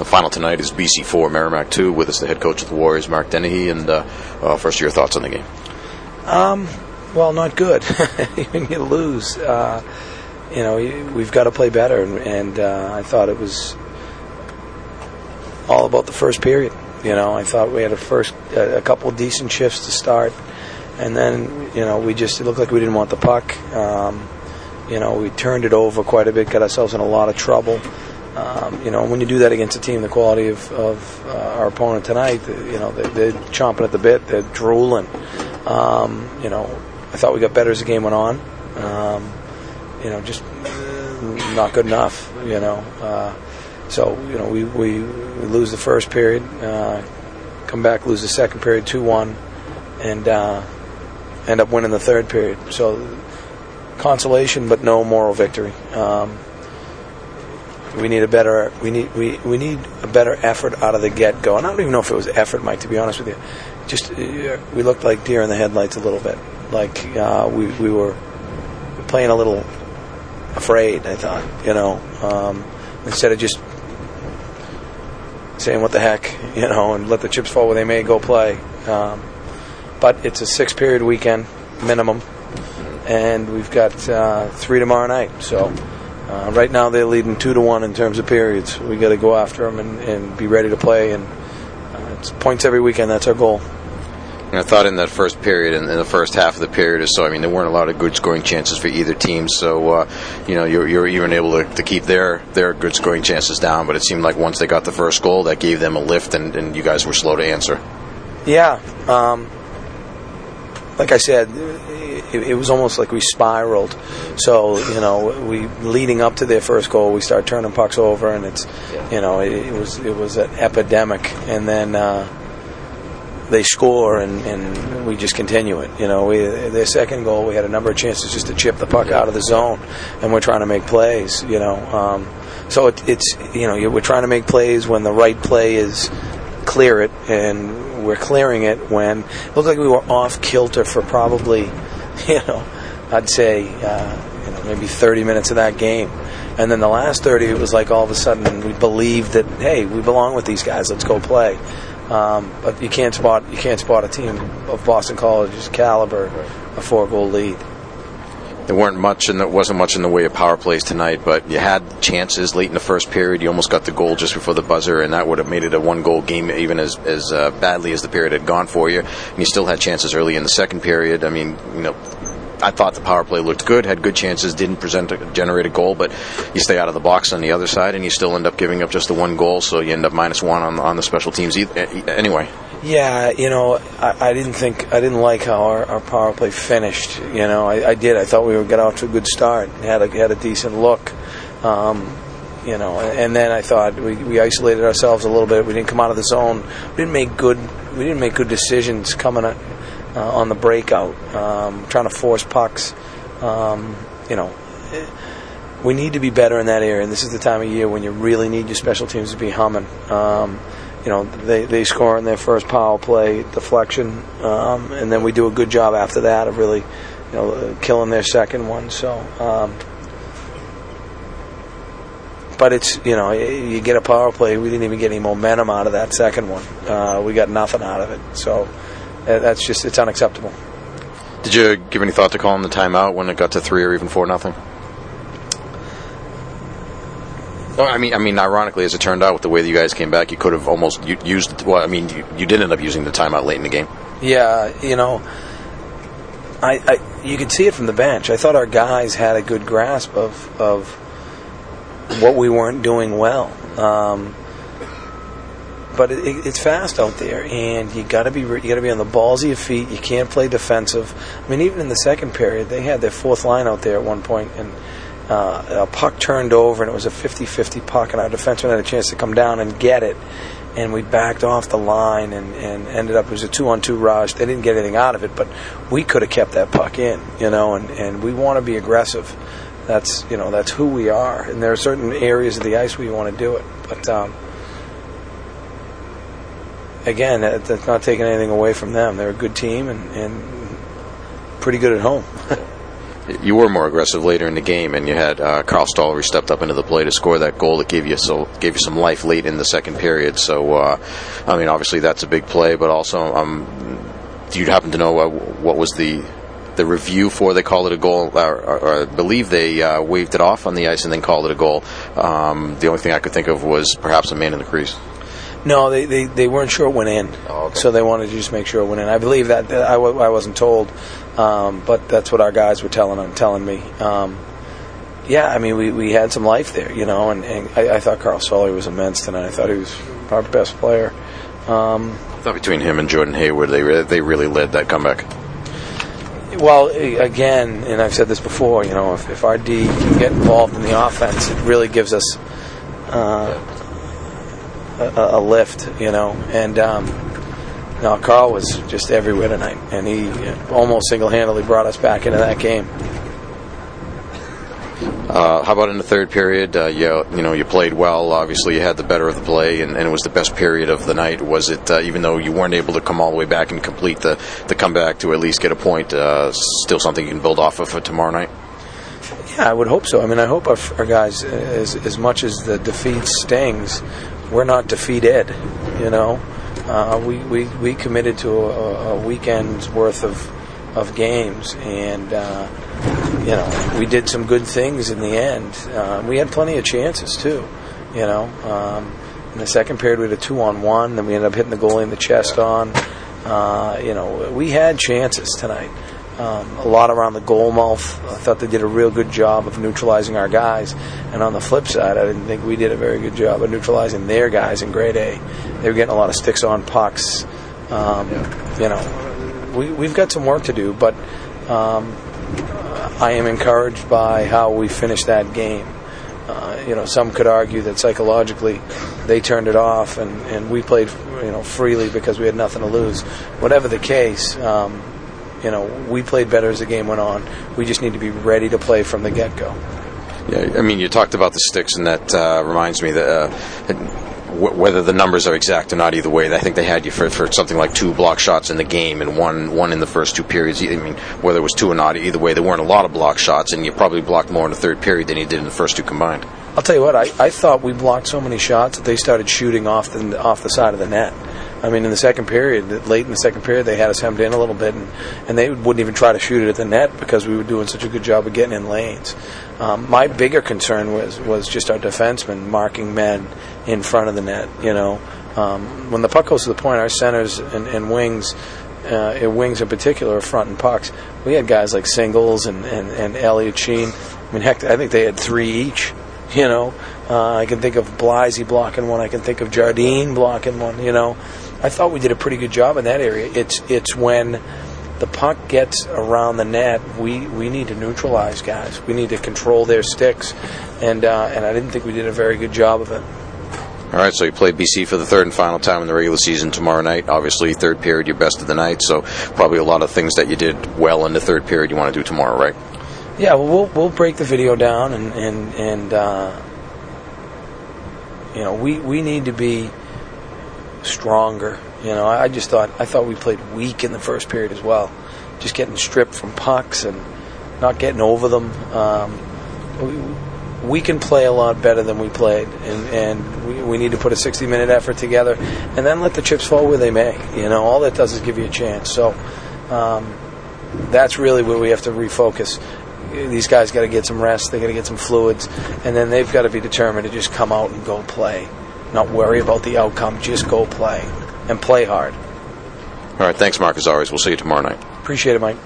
The final tonight is BC 4, Merrimack 2. With us, the head coach of the Warriors, Mark Dennehy. And uh, uh, first, your thoughts on the game? Um, well, not good. you lose, uh, you know, we've got to play better. And, and I thought it was all about the first period. You know, I thought we had a first a couple decent shifts to start, and then you know we just it looked like we didn't want the puck. Um, you know, we turned it over quite a bit, got ourselves in a lot of trouble. Um, you know, when you do that against a team the quality of, of uh, our opponent tonight, you know, they're, they're, chomping at the bit, they're drooling. Um, you know, I thought we got better as the game went on. Um, you know, just not good enough. You know, uh, so you know we, we, we lose the first period, uh, come back lose the second period two one, and uh, end up winning the third period. So consolation, but no moral victory. Um, we need a better we need we, we need a better effort out of the get go. And I don't even know if it was effort, Mike. To be honest with you, just uh, we looked like deer in the headlights a little bit. Like uh, we we were playing a little afraid. I thought, you know, um, instead of just saying what the heck, you know, and let the chips fall where they may, go play. Um, but it's a six period weekend minimum, and we've got uh, three tomorrow night. So uh, right now they're leading two to one in terms of periods. We got to go after them and, and, be ready to play. And uh, it's points every weekend. That's our goal. And I thought in that first period, in, in the first half of the period or so, I mean, there weren't a lot of good scoring chances for either team. So, uh, you know, you're, you're even able to, to, keep their their good scoring chances down. But it seemed like once they got the first goal, that gave them a lift, and, and you guys were slow to answer. Yeah. Um, like I said, it, it, was almost like we spiraled. So you know, we leading up to their first goal, we start turning pucks over, and it's you know, it, it was it was an epidemic, and then. Uh, they score and, and we just continue it. You know, we their second goal, we had a number of chances just to chip the puck out of the zone, and we're trying to make plays. You know, um, so it, it's you know we're trying to make plays when the right play is clear it, and we're clearing it when it looked like we were off kilter for probably, you know, I'd say uh, you know maybe 30 minutes of that game. And then the last 30, it was like all of a sudden we believed that, hey, we belong with these guys. Let's go play. Um, but you can't spot you can't spot a team of Boston College's caliber a four goal lead. There weren't much and there wasn't much in the way of power plays tonight, but you had chances late in the first period. You almost got the goal just before the buzzer, and that would have made it a one goal game, even as as uh, badly as the period had gone for you. And you still had chances early in the second period. I mean, you know, I thought the power play looked good, had good chances, didn't present a, generate a goal, but you stay out of the box on the other side, and you still end up giving up just the one goal, so you end up minus one on on the special teams. Anyway. Yeah, you know, I, I didn't think I didn't like how our, our power play finished. You know, I, I, did. I thought we would get off to a good start, had a had a decent look. Um, you know, and then I thought we, we isolated ourselves a little bit. We didn't come out of the zone. We didn't make good. We didn't make good decisions coming uh, on the breakout, um, trying to force pucks. Um, you know, we need to be better in that area, and this is the time of year when you really need your special teams to be humming. Um, you know, they, they score in their first power play deflection, um, and then we do a good job after that of really, you know, killing their second one. So, um, but it's you know you get a power play. We didn't even get any momentum out of that second one. Uh, we got nothing out of it. So that's just it's unacceptable. Did you give any thought to calling the timeout when it got to three or even four nothing? Oh, I mean, I mean, ironically, as it turned out, with the way that you guys came back, you could have almost used. Well, I mean, you, you did end up using the timeout late in the game. Yeah, you know, I, I you could see it from the bench. I thought our guys had a good grasp of of what we weren't doing well. Um, but it, it's fast out there, and you got to be you got to be on the balls of your feet. You can't play defensive. I mean, even in the second period, they had their fourth line out there at one point, and uh, a puck turned over, and it was a 50-50 puck, and our defenseman had a chance to come down and get it, and we backed off the line, and, and ended up it was a two-on-two rush. They didn't get anything out of it, but we could have kept that puck in, you know, and, and we want to be aggressive. That's you know that's who we are, and there are certain areas of the ice where you want to do it, but. Um, again, that's not taking anything away from them. They're a good team and, and pretty good at home. you were more aggressive later in the game, and you had uh, Carl Stollery stepped up into the play to score that goal that gave you so gave you some life late in the second period. So, uh, I mean, obviously that's a big play, but also, um, do you happen to know uh, what was the the review for they called it a goal, or, or, or I believe they uh, waved it off on the ice and then called it a goal. Um, the only thing I could think of was perhaps a man in the crease. No, they, they, they weren't sure it went in, Oh, okay. so they wanted to just make sure it went in. I believe that, that I, w- I wasn't told, um, but that's what our guys were telling telling me. Um, yeah, I mean, we, we had some life there, you know, and, and I, I thought Carl Stollery was immense tonight. I thought he was our best player. Um, I thought between him and Jordan Hayward, they re- they really led that comeback. Well, again, and I've said this before, you know, if, if our D can get involved in the offense, it really gives us uh, a, a lift, you know. And um, no, Carl was just everywhere tonight, and he almost single-handedly brought us back into that game. Uh, how about in the third period? Uh, you, you know, you played well. Obviously, you had the better of the play, and, and it was the best period of the night. Was it, uh, even though you weren't able to come all the way back and complete the, the comeback to at least get a point, uh, still something you can build off of for tomorrow night? Yeah, I would hope so. I mean, I hope our, our guys, as, as much as the defeat stings, we're not defeated. You know, uh, we, we we committed to a, a weekend's worth of of games, and uh, you know, we did some good things in the end. Uh, we had plenty of chances too. You know, um, in the second period we had a two on one, then we ended up hitting the goalie in the chest on. Uh, you know, we had chances tonight. Um, a lot around the goal mouth. I thought they did a real good job of neutralizing our guys. And on the flip side, I didn't think we did a very good job of neutralizing their guys in grade A. They were getting a lot of sticks on pucks. Um, You know, we, we've got some work to do, but um, I am encouraged by how we finished that game. Uh, you know, some could argue that psychologically they turned it off and, and we played, you know, freely because we had nothing to lose. Whatever the case, um, you know, we played better as the game went on. We just need to be ready to play from the get go. Yeah, I mean, you talked about the sticks, and that uh, reminds me that uh, whether the numbers are exact or not, either way, I think they had you for, for something like two block shots in the game and one one in the first two periods. I mean, whether it was two or not, either way, there weren't a lot of block shots, and you probably blocked more in the third period than you did in the first two combined. I'll tell you what, I, I thought we blocked so many shots that they started shooting off the off the side of the net. I mean, in the second period, late in the second period, they had us hemmed in a little bit, and, and they wouldn't even try to shoot it at the net because we were doing such a good job of getting in lanes. Um, my bigger concern was was just our defensemen marking men in front of the net. You know, um, when the puck goes to the point, our centers and, and wings. Uh, wings in particular are front and pucks. We had guys like Singles and, and, and Elliot Sheen. I mean, heck, I think they had three each. You know, uh, I can think of Blasey blocking one. I can think of Jardine blocking one. You know, I thought we did a pretty good job in that area. It's it's when the puck gets around the net, we, we need to neutralize guys. We need to control their sticks, and uh, and I didn't think we did a very good job of it. All right, so you play BC for the third and final time in the regular season tomorrow night. Obviously, third period, your best of the night. So probably a lot of things that you did well in the third period you want to do tomorrow, right? Yeah, well, we'll we'll break the video down, and and and uh, you know we we need to be stronger. You know, I just thought I thought we played weak in the first period as well, just getting stripped from pucks and not getting over them. Um, we, we can play a lot better than we played, and, and we, we need to put a 60 minute effort together, and then let the chips fall where they may. You know, all that does is give you a chance. So um, that's really where we have to refocus. These guys got to get some rest. They got to get some fluids, and then they've got to be determined to just come out and go play, not worry about the outcome. Just go play and play hard. All right, thanks, Mark, as always. We'll see you tomorrow night. Appreciate it, Mike.